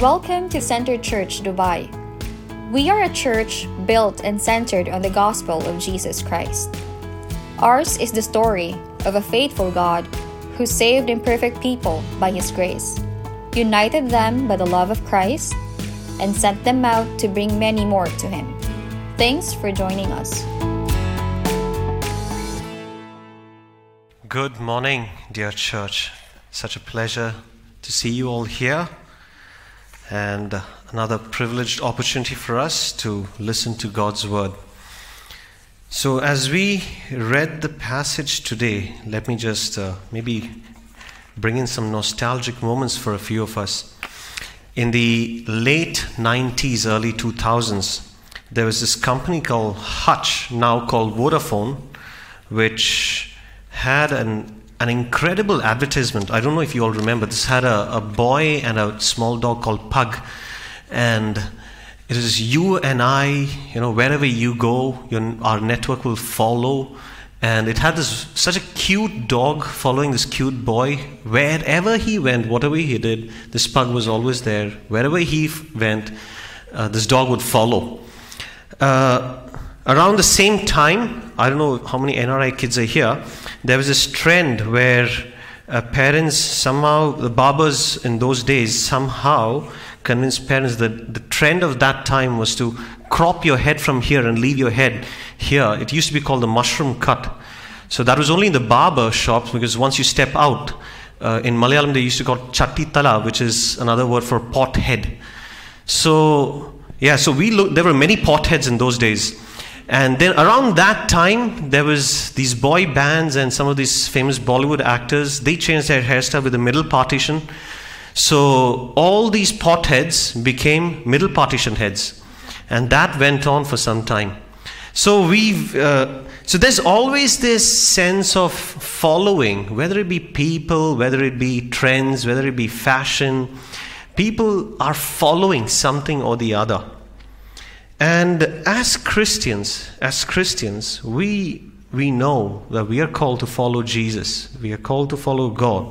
Welcome to Center Church Dubai. We are a church built and centered on the gospel of Jesus Christ. Ours is the story of a faithful God who saved imperfect people by his grace, united them by the love of Christ, and sent them out to bring many more to him. Thanks for joining us. Good morning, dear church. Such a pleasure to see you all here, and another privileged opportunity for us to listen to God's word. So, as we read the passage today, let me just uh, maybe bring in some nostalgic moments for a few of us. In the late 90s, early 2000s, there was this company called Hutch, now called Vodafone, which had an an incredible advertisement. I don't know if you all remember. This had a, a boy and a small dog called Pug, and it is you and I. You know, wherever you go, your, our network will follow. And it had this such a cute dog following this cute boy. Wherever he went, whatever he did, this pug was always there. Wherever he f- went, uh, this dog would follow. Uh, around the same time, I don't know how many NRI kids are here, there was this trend where uh, parents somehow, the barbers in those days, somehow convinced parents that the trend of that time was to crop your head from here and leave your head here. It used to be called the mushroom cut. So that was only in the barber shops because once you step out, uh, in Malayalam they used to call chatti tala, which is another word for pot head. So yeah, so we look. There were many pot heads in those days, and then around that time there was these boy bands and some of these famous Bollywood actors. They changed their hairstyle with the middle partition. So all these pot heads became middle partition heads, and that went on for some time. So we've. Uh, so there's always this sense of following, whether it be people, whether it be trends, whether it be fashion. People are following something or the other. And as Christians, as Christians, we we know that we are called to follow Jesus. We are called to follow God.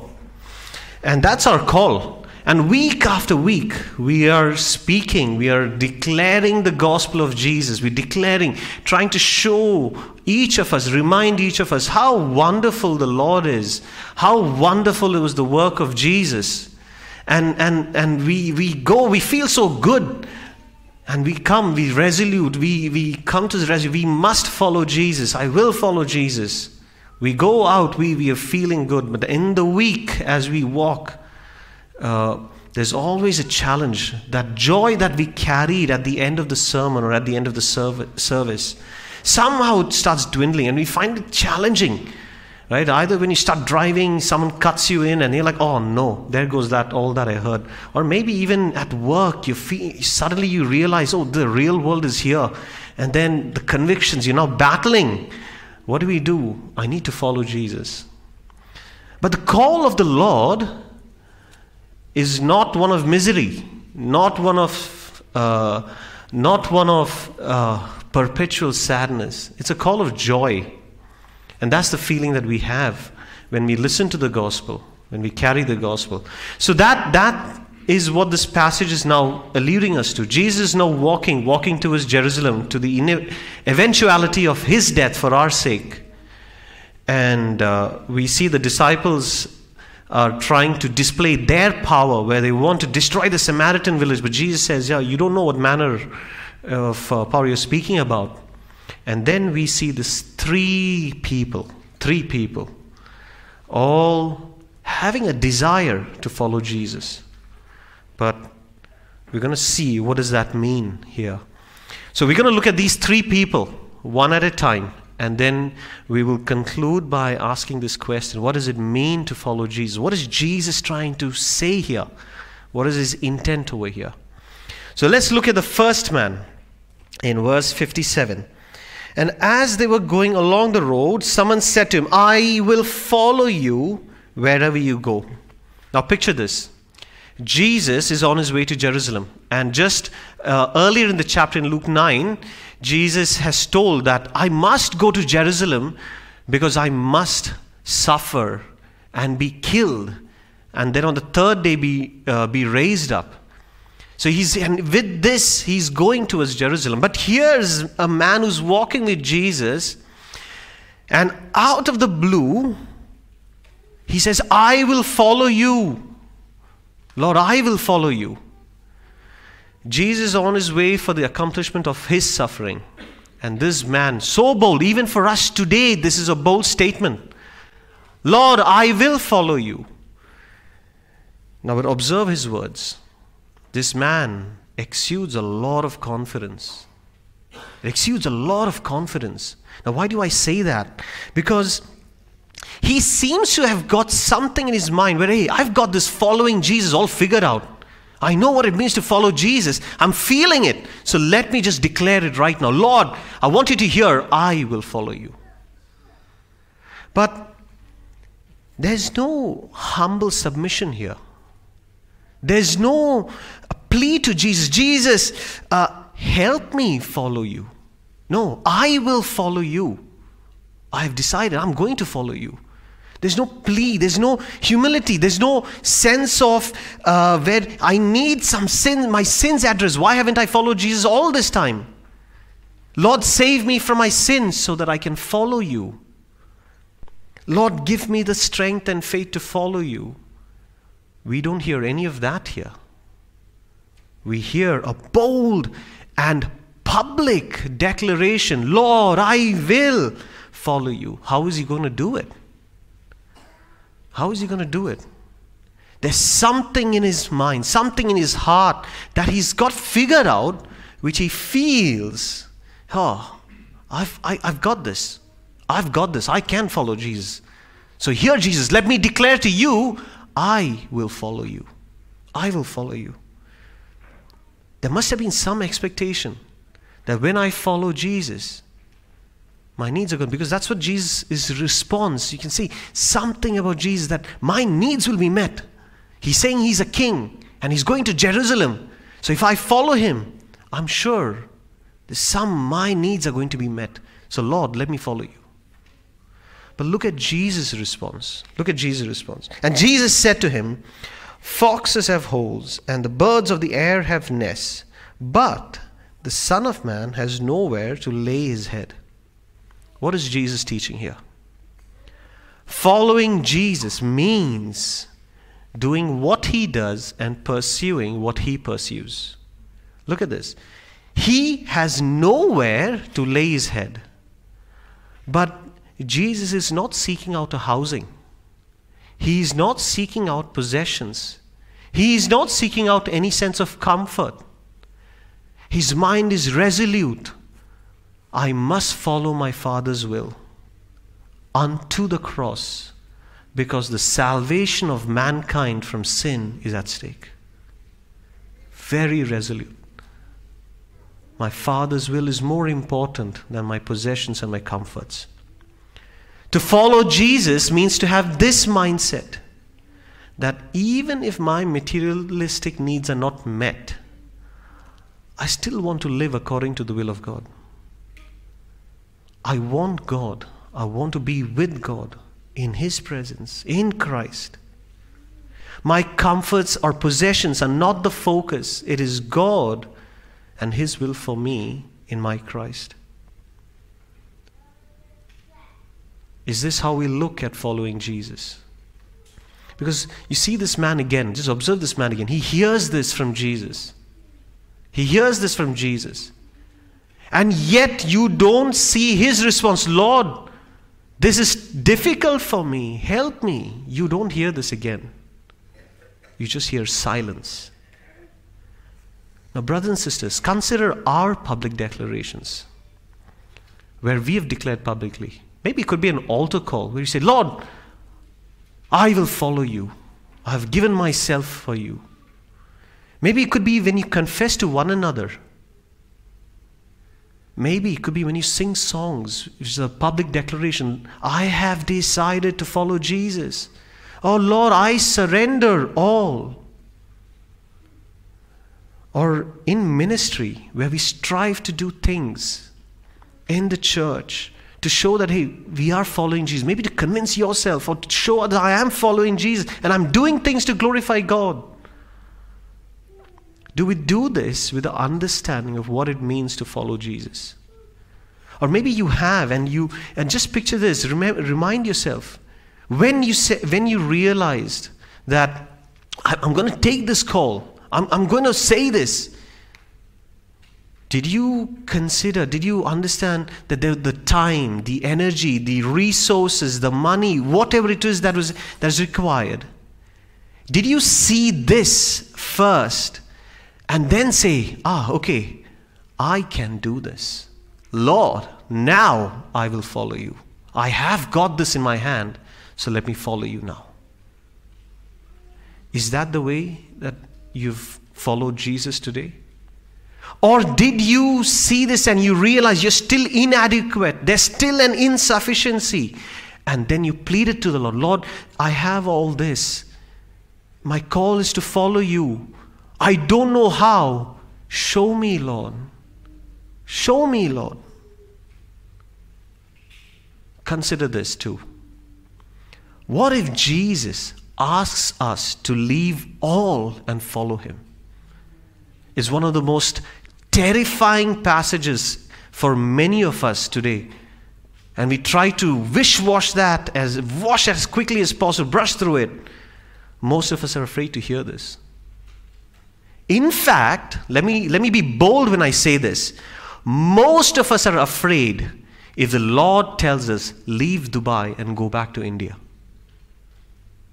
And that's our call. And week after week, we are speaking, we are declaring the gospel of Jesus. We're declaring, trying to show each of us, remind each of us how wonderful the Lord is, how wonderful it was the work of Jesus. And, and, and we, we go, we feel so good. And we come, we resolute, we, we come to the resolution, we must follow Jesus. I will follow Jesus. We go out, we, we are feeling good. But in the week, as we walk, uh, there's always a challenge. That joy that we carried at the end of the sermon or at the end of the service, somehow it starts dwindling and we find it challenging. Right? Either when you start driving, someone cuts you in and you're like, oh no, there goes that, all that I heard. Or maybe even at work, you feel, suddenly you realize, oh, the real world is here. And then the convictions, you're now battling. What do we do? I need to follow Jesus. But the call of the Lord is not one of misery, not one of, uh, not one of uh, perpetual sadness. It's a call of joy. And that's the feeling that we have when we listen to the gospel, when we carry the gospel. So that that is what this passage is now alluding us to. Jesus is now walking, walking towards Jerusalem, to the eventuality of his death for our sake. And uh, we see the disciples are trying to display their power where they want to destroy the Samaritan village. But Jesus says, Yeah, you don't know what manner of uh, power you're speaking about. And then we see this three people, three people, all having a desire to follow Jesus. But we're going to see what does that mean here. So we're going to look at these three people one at a time and then we will conclude by asking this question What does it mean to follow Jesus? What is Jesus trying to say here? What is his intent over here? So let's look at the first man in verse 57. And as they were going along the road, someone said to him, I will follow you wherever you go. Now picture this. Jesus is on his way to Jerusalem. And just uh, earlier in the chapter in Luke 9, Jesus has told that I must go to Jerusalem because I must suffer and be killed and then on the third day be, uh, be raised up. So he's and with this he's going towards Jerusalem. But here's a man who's walking with Jesus, and out of the blue, he says, "I will follow you, Lord. I will follow you." Jesus on his way for the accomplishment of his suffering. And this man, so bold, even for us today, this is a bold statement. Lord, I will follow you. Now, but observe his words. This man exudes a lot of confidence. It exudes a lot of confidence. Now, why do I say that? Because he seems to have got something in his mind where, hey, I've got this following Jesus all figured out. I know what it means to follow Jesus. I'm feeling it. So let me just declare it right now. Lord, I want you to hear, I will follow you. But there's no humble submission here. There's no plea to Jesus Jesus, uh, help me follow you. No, I will follow you. I have decided I'm going to follow you. There's no plea, there's no humility, there's no sense of uh, where I need some sin, my sins address. Why haven't I followed Jesus all this time? Lord, save me from my sins so that I can follow you. Lord, give me the strength and faith to follow you. We don't hear any of that here. We hear a bold and public declaration Lord, I will follow you. How is he going to do it? How is he going to do it? There's something in his mind, something in his heart that he's got figured out, which he feels, oh, I've, I, have i have got this. I've got this. I can follow Jesus. So here, Jesus, let me declare to you, I will follow you. I will follow you. There must have been some expectation that when I follow Jesus, my needs are good because that's what Jesus is response. You can see something about Jesus that my needs will be met. He's saying he's a king and he's going to Jerusalem. So if I follow him, I'm sure some my needs are going to be met. So Lord, let me follow you. But look at Jesus' response. Look at Jesus' response. And Jesus said to him, Foxes have holes, and the birds of the air have nests, but the Son of Man has nowhere to lay his head. What is Jesus teaching here? Following Jesus means doing what he does and pursuing what he pursues. Look at this. He has nowhere to lay his head. But Jesus is not seeking out a housing. He is not seeking out possessions. He is not seeking out any sense of comfort. His mind is resolute I must follow my Father's will unto the cross because the salvation of mankind from sin is at stake. Very resolute. My Father's will is more important than my possessions and my comforts. To follow Jesus means to have this mindset that even if my materialistic needs are not met, I still want to live according to the will of God. I want God. I want to be with God in His presence, in Christ. My comforts or possessions are not the focus, it is God and His will for me in my Christ. Is this how we look at following Jesus? Because you see this man again, just observe this man again. He hears this from Jesus. He hears this from Jesus. And yet you don't see his response Lord, this is difficult for me. Help me. You don't hear this again. You just hear silence. Now, brothers and sisters, consider our public declarations where we have declared publicly. Maybe it could be an altar call where you say, Lord, I will follow you. I have given myself for you. Maybe it could be when you confess to one another Maybe it could be when you sing songs, which is a public declaration I have decided to follow Jesus. Oh Lord, I surrender all. Or in ministry, where we strive to do things in the church to show that, hey, we are following Jesus. Maybe to convince yourself or to show that I am following Jesus and I'm doing things to glorify God. Do we do this with the understanding of what it means to follow Jesus? Or maybe you have, and you and just picture this. Remember, remind yourself when you say, when you realized that I'm going to take this call, I'm, I'm going to say this. Did you consider, did you understand that the, the time, the energy, the resources, the money, whatever it is that was that is required? Did you see this first and then say, ah, okay, I can do this. Lord, now I will follow you. I have got this in my hand, so let me follow you now. Is that the way that you've followed Jesus today? Or did you see this and you realize you're still inadequate? There's still an insufficiency. And then you pleaded to the Lord, Lord, I have all this. My call is to follow you. I don't know how. Show me, Lord. Show me, Lord. Consider this too. What if Jesus asks us to leave all and follow him? Is one of the most terrifying passages for many of us today. And we try to wish wash that as wash as quickly as possible, brush through it. Most of us are afraid to hear this. In fact, let me, let me be bold when I say this. Most of us are afraid if the Lord tells us, leave Dubai and go back to India.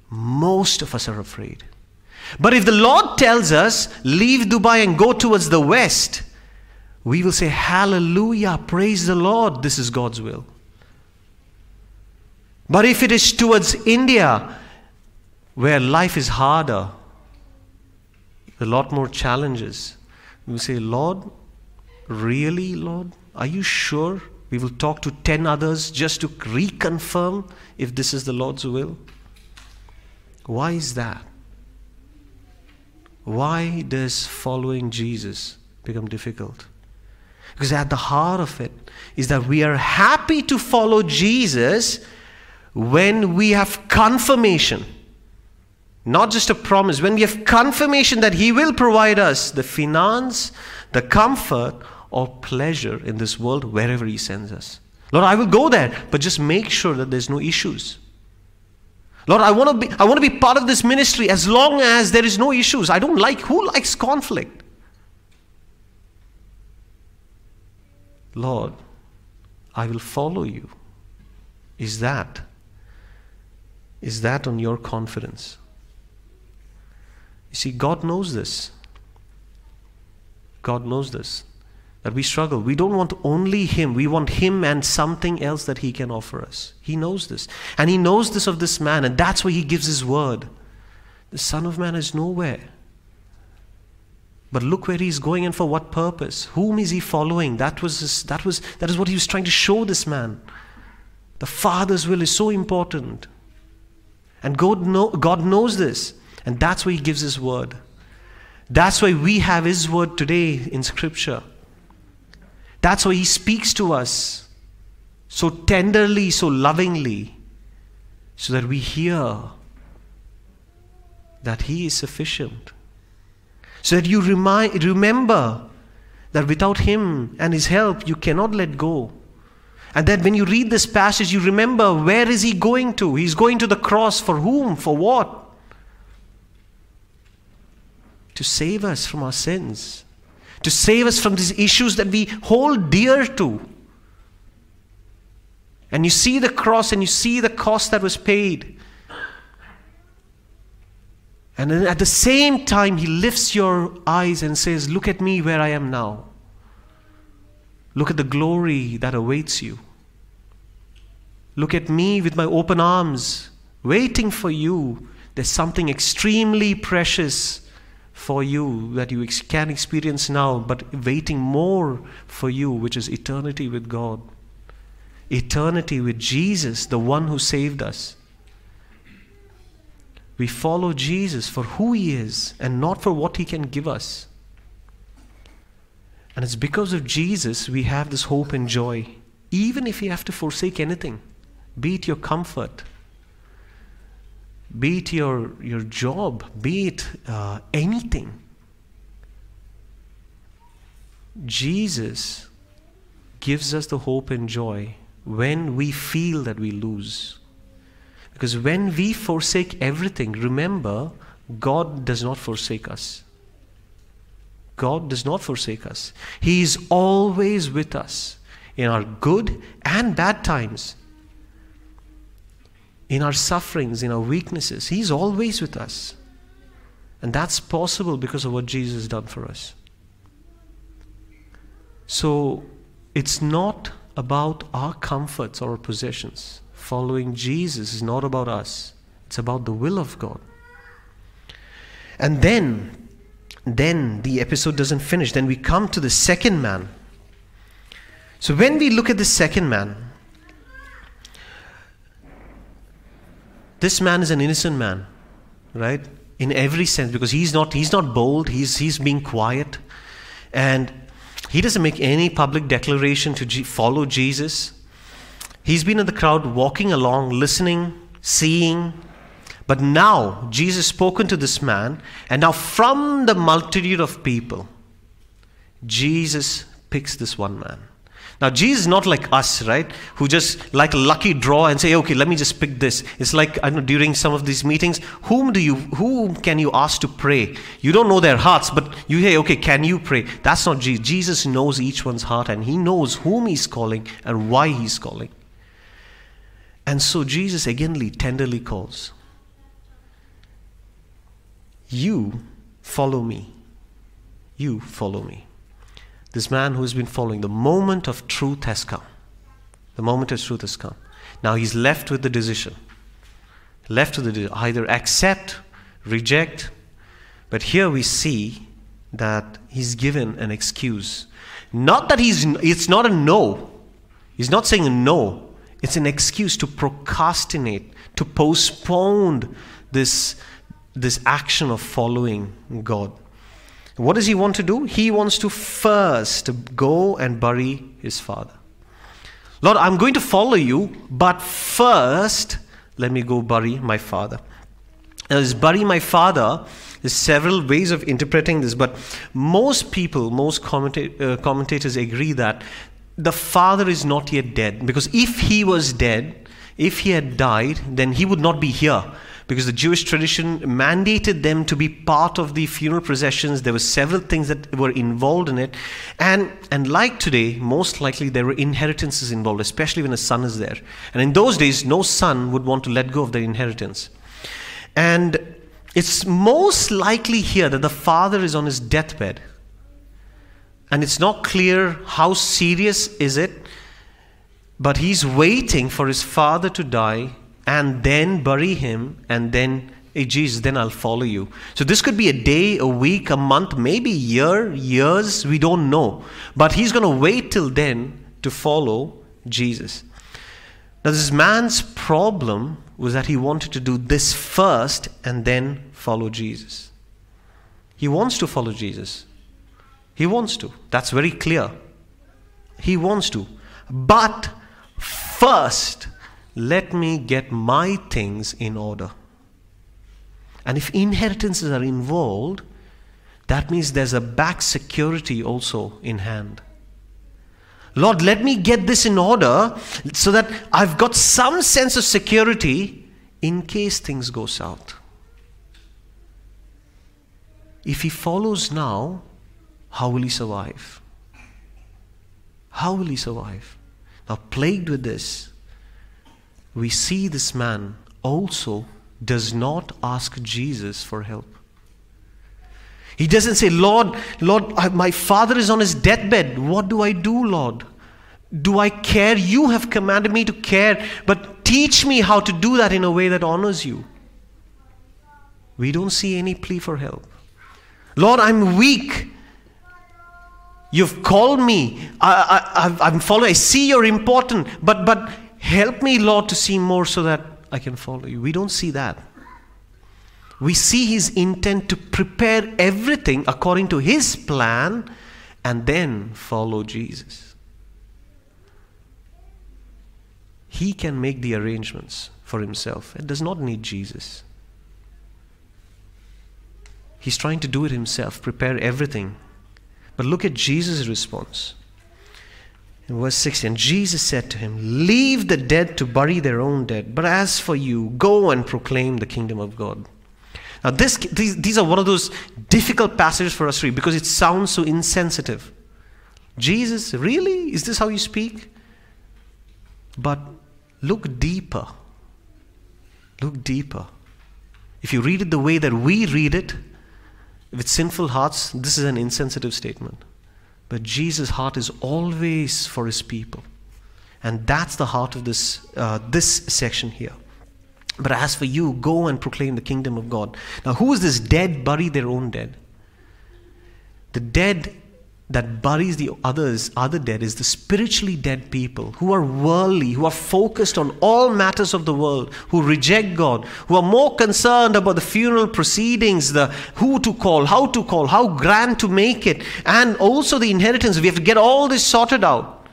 Most of us are afraid. But if the Lord tells us, leave Dubai and go towards the west, we will say, Hallelujah, praise the Lord, this is God's will. But if it is towards India, where life is harder, a lot more challenges. We say, Lord, really, Lord? Are you sure? We will talk to 10 others just to reconfirm if this is the Lord's will. Why is that? Why does following Jesus become difficult? Because at the heart of it is that we are happy to follow Jesus when we have confirmation not just a promise, when we have confirmation that He will provide us the finance, the comfort, or pleasure in this world wherever He sends us. Lord, I will go there, but just make sure that there's no issues. Lord, I want to be I want to be part of this ministry as long as there is no issues. I don't like who likes conflict. Lord, I will follow you. Is that is that on your confidence? You see, God knows this. God knows this. That we struggle. We don't want only Him. We want Him and something else that He can offer us. He knows this. And He knows this of this man, and that's why He gives His word. The Son of Man is nowhere. But look where he's going and for what purpose. Whom is he following? That was his, that was that is what he was trying to show this man. The Father's will is so important. And God, know, God knows this. And that's why He gives His word. That's why we have His word today in Scripture. That's why He speaks to us so tenderly, so lovingly, so that we hear that He is sufficient. So that you remind, remember that without Him and His help, you cannot let go. And that when you read this passage, you remember where is He going to? He's going to the cross for whom? For what? to save us from our sins, to save us from these issues that we hold dear to. And you see the cross and you see the cost that was paid. And then at the same time, he lifts your eyes and says, Look at me where I am now. Look at the glory that awaits you. Look at me with my open arms, waiting for you. There's something extremely precious for you that you can experience now, but waiting more for you, which is eternity with God. Eternity with Jesus, the one who saved us. We follow Jesus for who he is and not for what he can give us. And it's because of Jesus we have this hope and joy, even if you have to forsake anything, be it your comfort be it your, your job, be it uh, anything. Jesus gives us the hope and joy when we feel that we lose. Because when we forsake everything, remember, God does not forsake us. God does not forsake us. He is always with us in our good and bad times, in our sufferings, in our weaknesses. He's always with us. And that's possible because of what Jesus has done for us. So it's not about our comforts or our possessions. Following Jesus is not about us, it's about the will of God. And then, then the episode doesn't finish. Then we come to the second man. So when we look at the second man, this man is an innocent man, right? In every sense, because he's not he's not bold, he's he's being quiet. And he doesn't make any public declaration to G- follow Jesus. He's been in the crowd walking along, listening, seeing. But now Jesus spoken to this man, and now from the multitude of people, Jesus picks this one man. Now, Jesus is not like us, right? Who just like a lucky draw and say, okay, let me just pick this. It's like I know during some of these meetings, whom do you, whom can you ask to pray? You don't know their hearts, but you say, okay, can you pray? That's not Jesus. Jesus knows each one's heart and he knows whom he's calling and why he's calling. And so Jesus againly tenderly calls, You follow me. You follow me. This man who has been following, the moment of truth has come. The moment of truth has come. Now he's left with the decision. Left with the either accept, reject. But here we see that he's given an excuse. Not that he's, it's not a no. He's not saying a no. It's an excuse to procrastinate, to postpone this, this action of following God. What does he want to do? He wants to first go and bury his father. Lord, I'm going to follow you, but first, let me go bury my father. Now, this bury my father, there's several ways of interpreting this, but most people, most commenta- uh, commentators agree that the father is not yet dead. Because if he was dead, if he had died, then he would not be here because the Jewish tradition mandated them to be part of the funeral processions. There were several things that were involved in it. And, and like today, most likely there were inheritances involved, especially when a son is there. And in those days, no son would want to let go of their inheritance. And it's most likely here that the father is on his deathbed. And it's not clear how serious is it, but he's waiting for his father to die and then bury him and then hey jesus then i'll follow you. So this could be a day a week a month maybe year years we don't know. But he's going to wait till then to follow jesus. Now this man's problem was that he wanted to do this first and then follow jesus. He wants to follow jesus. He wants to. That's very clear. He wants to. But first let me get my things in order. And if inheritances are involved, that means there's a back security also in hand. Lord, let me get this in order so that I've got some sense of security in case things go south. If he follows now, how will he survive? How will he survive? Now, plagued with this, we see this man also does not ask Jesus for help. He doesn't say, Lord, Lord, my father is on his deathbed. What do I do, Lord? Do I care? You have commanded me to care, but teach me how to do that in a way that honors you. We don't see any plea for help. Lord, I'm weak. You've called me. I, I, I'm following. I see you're important, but, but Help me, Lord, to see more so that I can follow you. We don't see that. We see his intent to prepare everything according to his plan and then follow Jesus. He can make the arrangements for himself and does not need Jesus. He's trying to do it himself, prepare everything. But look at Jesus' response. In verse 16, Jesus said to him, Leave the dead to bury their own dead, but as for you, go and proclaim the kingdom of God. Now, this, these, these are one of those difficult passages for us to read because it sounds so insensitive. Jesus, really? Is this how you speak? But look deeper. Look deeper. If you read it the way that we read it, with sinful hearts, this is an insensitive statement. But Jesus' heart is always for his people. And that's the heart of this, uh, this section here. But as for you, go and proclaim the kingdom of God. Now, who is this dead bury their own dead? The dead that buries the others, other dead, is the spiritually dead people who are worldly, who are focused on all matters of the world, who reject God, who are more concerned about the funeral proceedings, the who to call, how to call, how grand to make it, and also the inheritance. We have to get all this sorted out.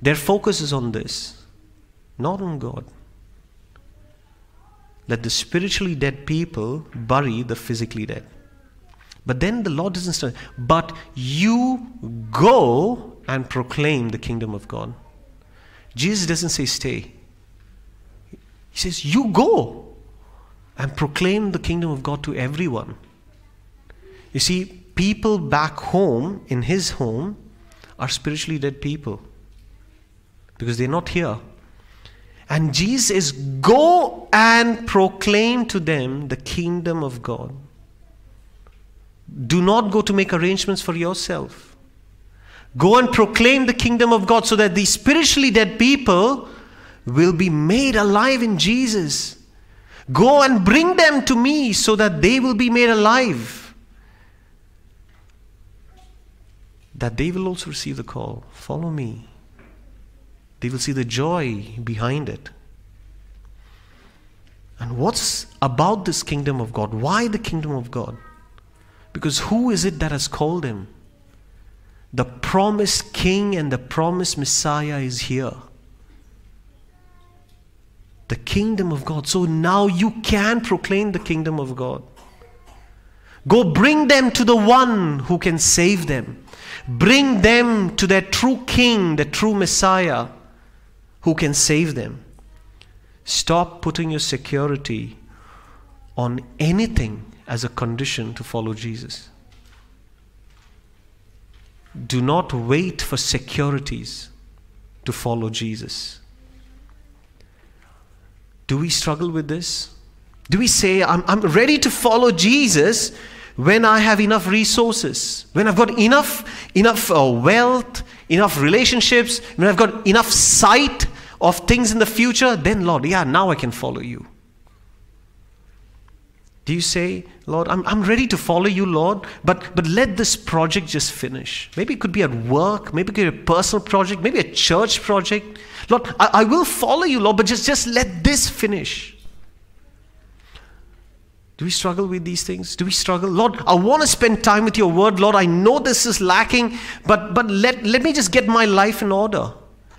Their focus is on this, not on God. Let the spiritually dead people bury the physically dead. But then the Lord doesn't say, but you go and proclaim the kingdom of God. Jesus doesn't say stay. He says, you go and proclaim the kingdom of God to everyone. You see, people back home, in his home, are spiritually dead people because they're not here. And Jesus says, Go and proclaim to them the kingdom of God. Do not go to make arrangements for yourself. Go and proclaim the kingdom of God so that these spiritually dead people will be made alive in Jesus. Go and bring them to me so that they will be made alive. That they will also receive the call follow me. They will see the joy behind it. And what's about this kingdom of God? Why the kingdom of God? Because who is it that has called him? The promised king and the promised Messiah is here. The kingdom of God. So now you can proclaim the kingdom of God. Go bring them to the one who can save them. Bring them to their true king, the true Messiah who can save them. Stop putting your security on anything as a condition to follow Jesus. Do not wait for securities to follow Jesus. Do we struggle with this? Do we say, I'm, I'm ready to follow Jesus when I have enough resources, when I've got enough, enough uh, wealth, enough relationships, when I've got enough sight of things in the future, then Lord, yeah, now I can follow you. Do you say, Lord, I'm, I'm ready to follow you, Lord, but, but let this project just finish? Maybe it could be at work, maybe it could be a personal project, maybe a church project. Lord, I, I will follow you, Lord, but just, just let this finish. Do we struggle with these things? Do we struggle? Lord, I want to spend time with your word. Lord, I know this is lacking, but, but let, let me just get my life in order.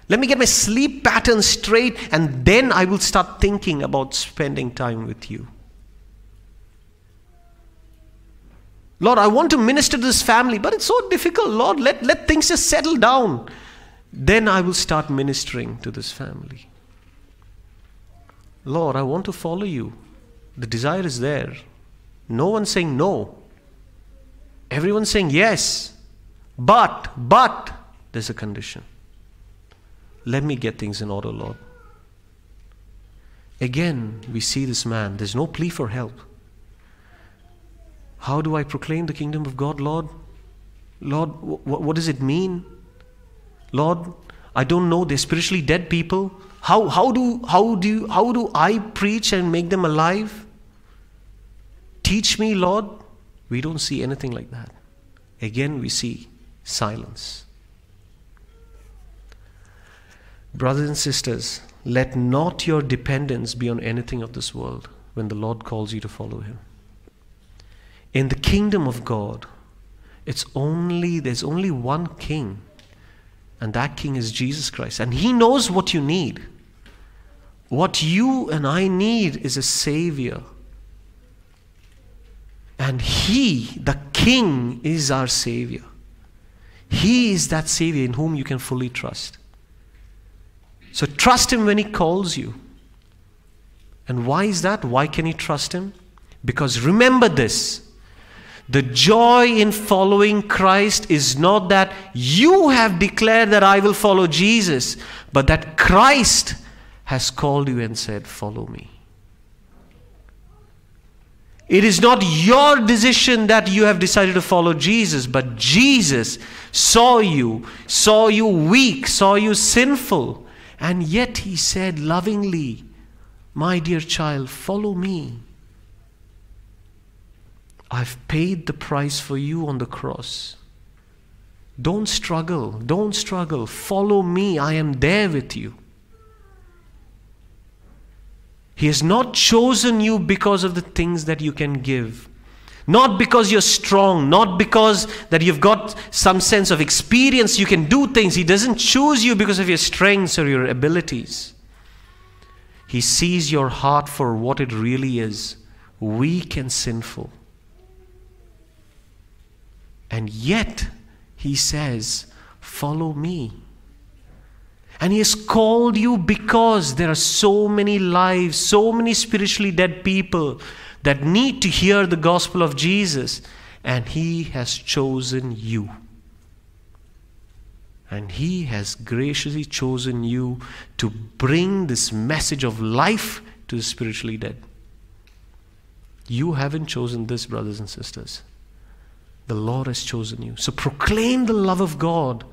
Let me get my sleep pattern straight, and then I will start thinking about spending time with you. Lord, I want to minister to this family, but it's so difficult. Lord, let, let things just settle down. Then I will start ministering to this family. Lord, I want to follow you. The desire is there. No one saying no. Everyone saying yes. But, but, there's a condition. Let me get things in order, Lord. Again, we see this man. There's no plea for help. How do I proclaim the kingdom of God, Lord? Lord, what does it mean? Lord, I don't know. They're spiritually dead people. How, how, do, how, do, how do I preach and make them alive? Teach me, Lord. We don't see anything like that. Again, we see silence. Brothers and sisters, let not your dependence be on anything of this world when the Lord calls you to follow Him. In the kingdom of God, it's only there's only one king, and that king is Jesus Christ. And he knows what you need. What you and I need is a savior. And he, the king, is our savior. He is that Savior in whom you can fully trust. So trust Him when He calls you. And why is that? Why can you trust Him? Because remember this the joy in following Christ is not that you have declared that I will follow Jesus, but that Christ has called you and said, Follow me. It is not your decision that you have decided to follow Jesus, but Jesus saw you, saw you weak, saw you sinful, and yet He said lovingly, My dear child, follow me. I've paid the price for you on the cross. Don't struggle. Don't struggle. Follow me. I am there with you. He has not chosen you because of the things that you can give. Not because you're strong, not because that you've got some sense of experience, you can do things. He doesn't choose you because of your strengths or your abilities. He sees your heart for what it really is weak and sinful. And yet, he says, Follow me. And he has called you because there are so many lives, so many spiritually dead people that need to hear the gospel of Jesus. And he has chosen you. And he has graciously chosen you to bring this message of life to the spiritually dead. You haven't chosen this, brothers and sisters. The Lord has chosen you. So proclaim the love of God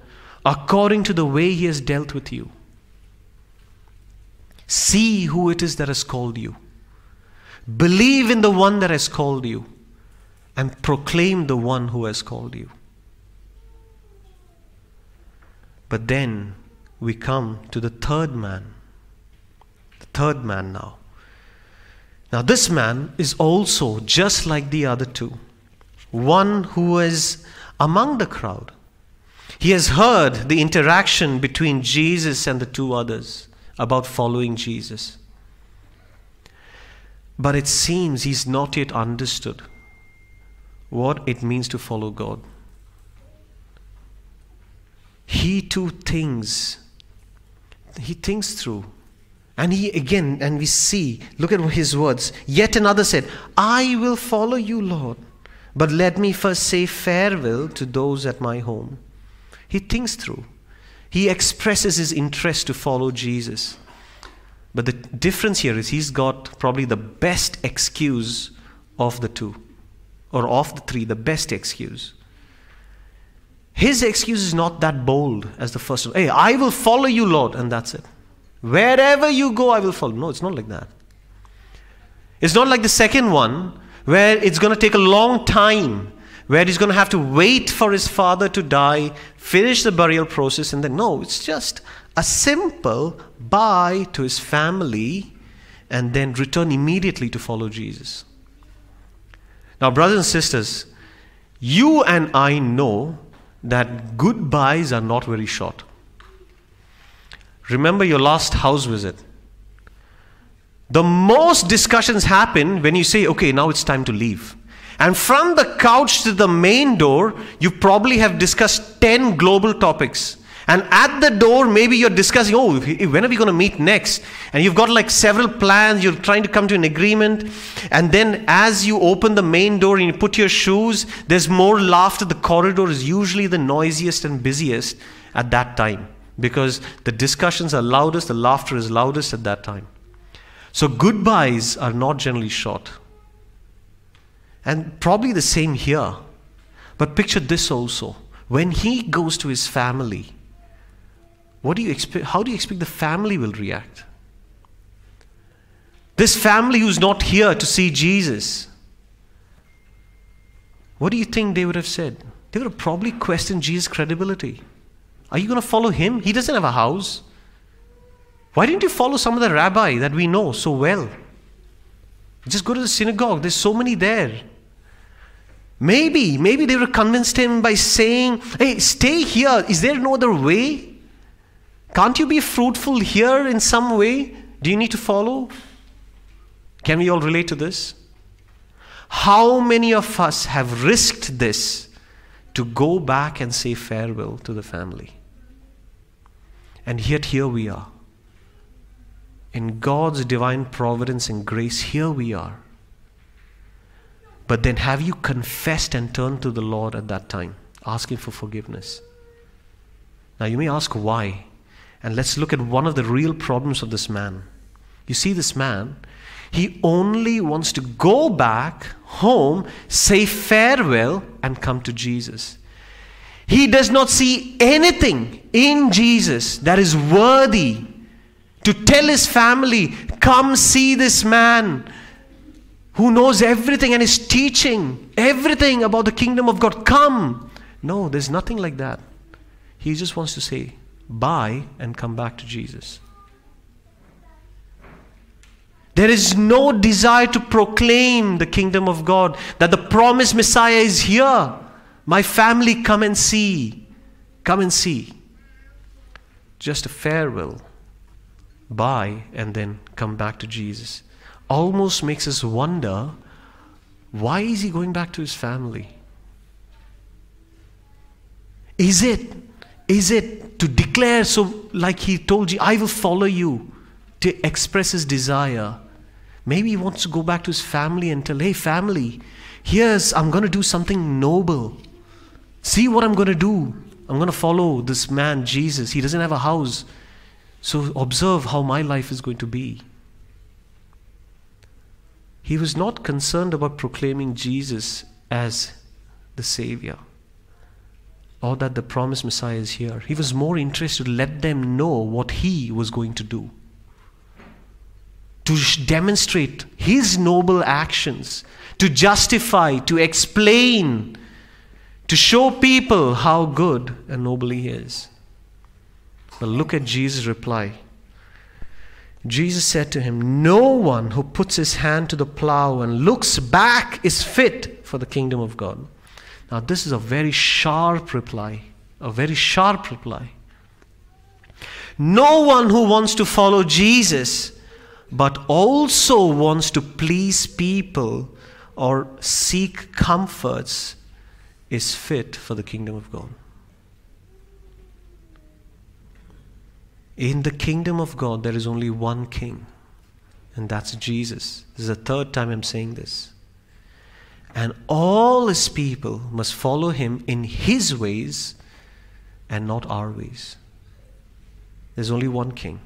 according to the way He has dealt with you. See who it is that has called you. Believe in the one that has called you and proclaim the one who has called you. But then we come to the third man. The third man now. Now, this man is also just like the other two one who is among the crowd. He has heard the interaction between Jesus and the two others about following Jesus. But it seems he's not yet understood what it means to follow God. He too thinks, he thinks through. And he again, and we see, look at his words. Yet another said, I will follow you, Lord. But let me first say farewell to those at my home. He thinks through. He expresses his interest to follow Jesus. But the difference here is he's got probably the best excuse of the two, or of the three, the best excuse. His excuse is not that bold as the first one. Hey, I will follow you, Lord, and that's it. Wherever you go, I will follow. No, it's not like that. It's not like the second one where it's going to take a long time, where he's going to have to wait for his father to die, finish the burial process, and then no, it's just a simple bye to his family and then return immediately to follow Jesus. Now, brothers and sisters, you and I know that goodbyes are not very short. Remember your last house visit. The most discussions happen when you say, okay, now it's time to leave. And from the couch to the main door, you probably have discussed 10 global topics. And at the door, maybe you're discussing, oh, eh, when are we going to meet next? And you've got like several plans, you're trying to come to an agreement. And then as you open the main door and you put your shoes, there's more laughter. The corridor is usually the noisiest and busiest at that time because the discussions are loudest, the laughter is loudest at that time. So goodbyes are not generally short. And probably the same here. But picture this also. When he goes to his family, what do you expect how do you expect the family will react? This family who's not here to see Jesus. What do you think they would have said? They would have probably questioned Jesus' credibility. Are you going to follow him? He doesn't have a house. Why didn't you follow some of the rabbi that we know so well? Just go to the synagogue, there's so many there. Maybe, maybe they have convinced him by saying, Hey, stay here. Is there no other way? Can't you be fruitful here in some way? Do you need to follow? Can we all relate to this? How many of us have risked this to go back and say farewell to the family. And yet, here we are. In God's divine providence and grace, here we are. But then, have you confessed and turned to the Lord at that time, asking for forgiveness? Now, you may ask why. And let's look at one of the real problems of this man. You see, this man, he only wants to go back home, say farewell, and come to Jesus. He does not see anything in Jesus that is worthy to tell his family, Come see this man who knows everything and is teaching everything about the kingdom of God. Come. No, there's nothing like that. He just wants to say bye and come back to Jesus. There is no desire to proclaim the kingdom of God, that the promised Messiah is here. My family, come and see. Come and see. Just a farewell, bye, and then come back to Jesus. Almost makes us wonder why is he going back to his family? Is it is it to declare so like he told you I will follow you to express his desire Maybe he wants to go back to his family and tell, hey, family, here's, I'm going to do something noble. See what I'm going to do. I'm going to follow this man, Jesus. He doesn't have a house. So observe how my life is going to be. He was not concerned about proclaiming Jesus as the Savior or that the promised Messiah is here. He was more interested to let them know what he was going to do to demonstrate his noble actions, to justify, to explain, to show people how good and noble he is. But look at Jesus' reply. Jesus said to him, No one who puts his hand to the plow and looks back is fit for the kingdom of God. Now, this is a very sharp reply, a very sharp reply. No one who wants to follow Jesus but also wants to please people or seek comforts is fit for the kingdom of God. In the kingdom of God, there is only one king, and that's Jesus. This is the third time I'm saying this. And all his people must follow him in his ways and not our ways. There's only one king.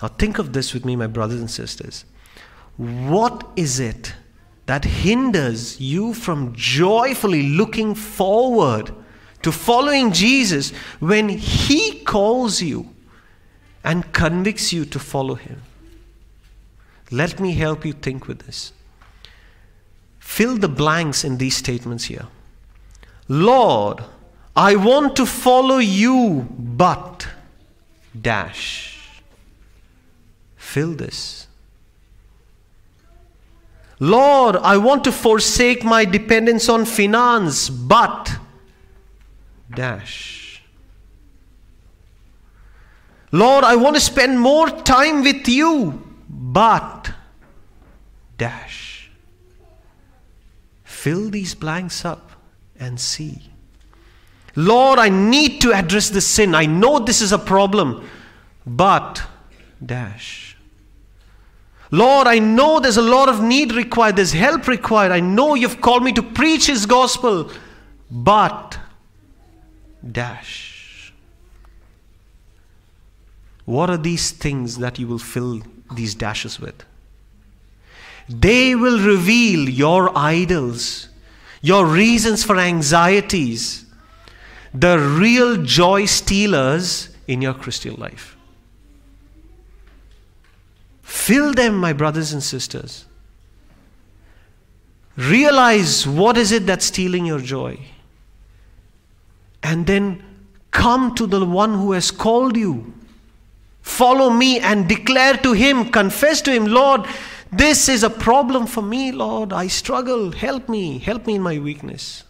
Now, think of this with me, my brothers and sisters. What is it that hinders you from joyfully looking forward to following Jesus when He calls you and convicts you to follow Him? Let me help you think with this. Fill the blanks in these statements here. Lord, I want to follow you, but dash fill this. Lord, I want to forsake my dependence on finance, but dash. Lord, I want to spend more time with you, but dash. Fill these blanks up and see. Lord, I need to address this sin. I know this is a problem, but dash. Lord, I know there's a lot of need required, there's help required. I know you've called me to preach His gospel, but dash. What are these things that you will fill these dashes with? They will reveal your idols, your reasons for anxieties, the real joy stealers in your Christian life. Fill them, my brothers and sisters. Realize what is it that's stealing your joy. And then come to the one who has called you. Follow me and declare to him, confess to him, Lord, this is a problem for me, Lord. I struggle. Help me. Help me in my weakness.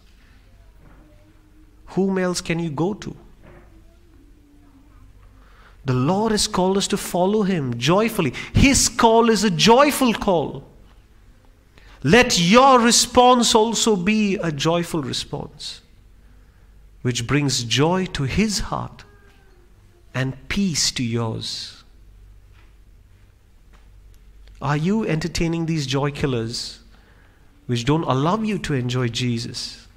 Whom else can you go to? The Lord has called us to follow Him joyfully. His call is a joyful call. let your response also be a joyful response, which brings joy to His heart and peace to yours. Are you entertaining these joy killers which don't allow you to enjoy Jesus?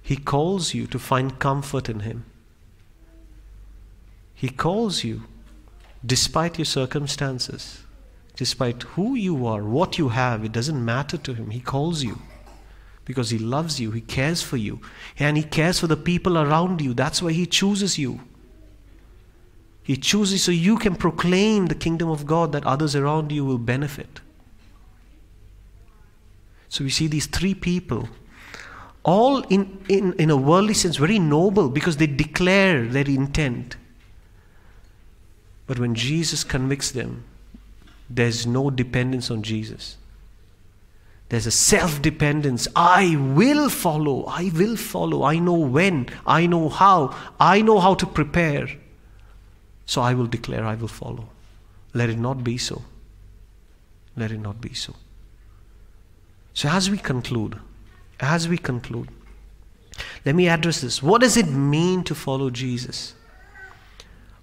He calls you to find comfort in Him. He calls you despite your circumstances, despite who you are, what you have, it doesn't matter to Him. He calls you because He loves you, He cares for you, and He cares for the people around you. That's why He chooses you. He chooses so you can proclaim the kingdom of God that others around you will benefit. So we see these three people, all in, in, in a worldly sense, very noble because they declare their intent. But when Jesus convicts them, there's no dependence on Jesus. There's a self dependence. I will follow. I will follow. I know when. I know how. I know how to prepare. So I will declare, I will follow. Let it not be so. Let it not be so. So, as we conclude, as we conclude, let me address this. What does it mean to follow Jesus?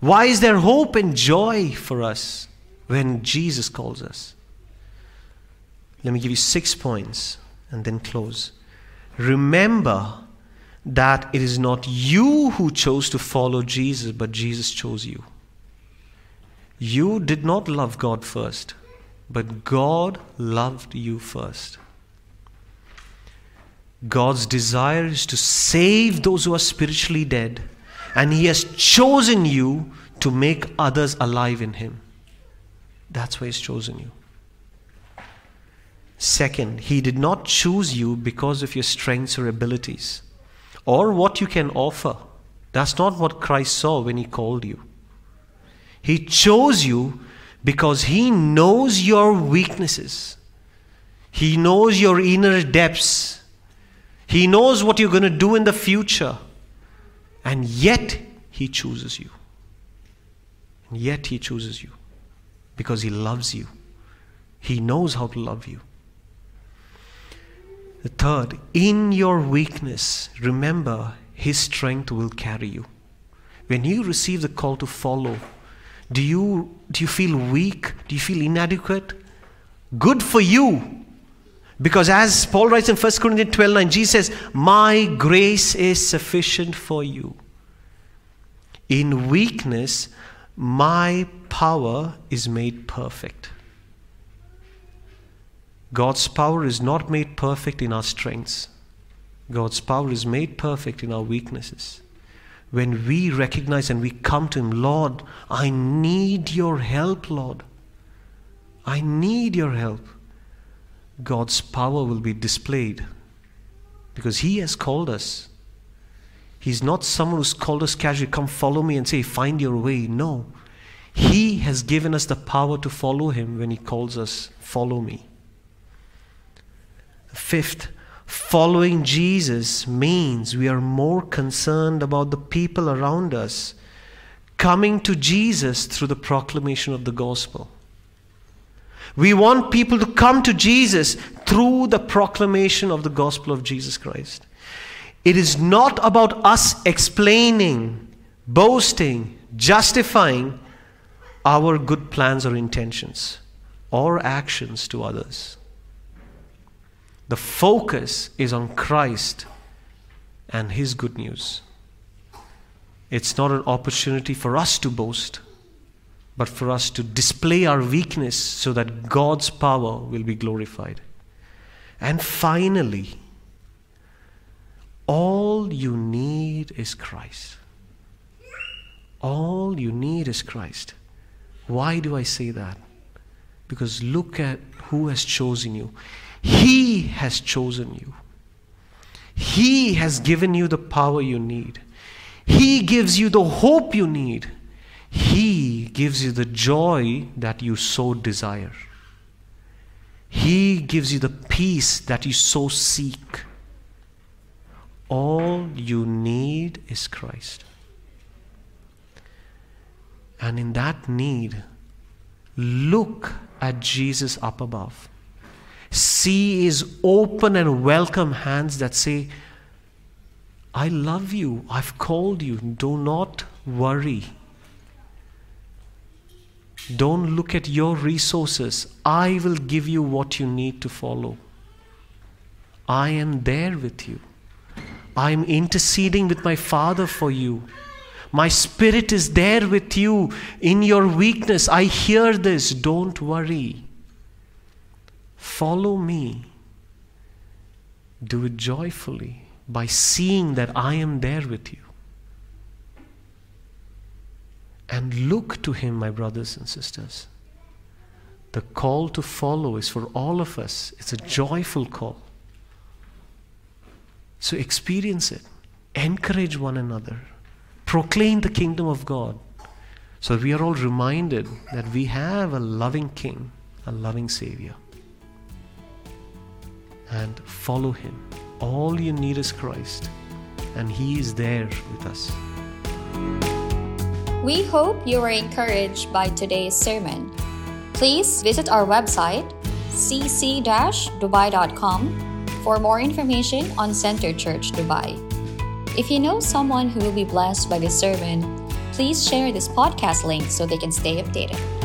Why is there hope and joy for us when Jesus calls us? Let me give you six points and then close. Remember that it is not you who chose to follow Jesus, but Jesus chose you. You did not love God first, but God loved you first. God's desire is to save those who are spiritually dead, and He has chosen you to make others alive in Him. That's why He's chosen you. Second, He did not choose you because of your strengths or abilities or what you can offer. That's not what Christ saw when He called you. He chose you because He knows your weaknesses, He knows your inner depths, He knows what you're going to do in the future, and yet He chooses you. And yet He chooses you because He loves you. He knows how to love you. The third, in your weakness, remember His strength will carry you. When you receive the call to follow, do you, do you feel weak? Do you feel inadequate? Good for you. Because as Paul writes in 1 Corinthians 12 9, Jesus says, My grace is sufficient for you. In weakness, my power is made perfect. God's power is not made perfect in our strengths. God's power is made perfect in our weaknesses when we recognize and we come to Him, Lord, I need your help, Lord. I need your help. God's power will be displayed because He has called us. He's not someone who's called us casually, come follow me and say, find your way. No. He has given us the power to follow Him when He calls us, follow me. Fifth, Following Jesus means we are more concerned about the people around us coming to Jesus through the proclamation of the gospel. We want people to come to Jesus through the proclamation of the gospel of Jesus Christ. It is not about us explaining, boasting, justifying our good plans or intentions or actions to others. The focus is on Christ and His good news. It's not an opportunity for us to boast, but for us to display our weakness so that God's power will be glorified. And finally, all you need is Christ. All you need is Christ. Why do I say that? Because look at who has chosen you. He has chosen you. He has given you the power you need. He gives you the hope you need. He gives you the joy that you so desire. He gives you the peace that you so seek. All you need is Christ. And in that need, look at Jesus up above. See His open and welcome hands that say, I love you, I've called you, do not worry. Don't look at your resources. I will give you what you need to follow. I am there with you. I am interceding with my Father for you. My spirit is there with you in your weakness. I hear this. Don't worry. Follow me. Do it joyfully by seeing that I am there with you. And look to Him, my brothers and sisters. The call to follow is for all of us, it's a joyful call. So experience it, encourage one another, proclaim the kingdom of God. So we are all reminded that we have a loving King, a loving Savior. And follow Him. All you need is Christ, and He is there with us. We hope you were encouraged by today's sermon. Please visit our website, cc dubai.com, for more information on Center Church Dubai. If you know someone who will be blessed by this sermon, please share this podcast link so they can stay updated.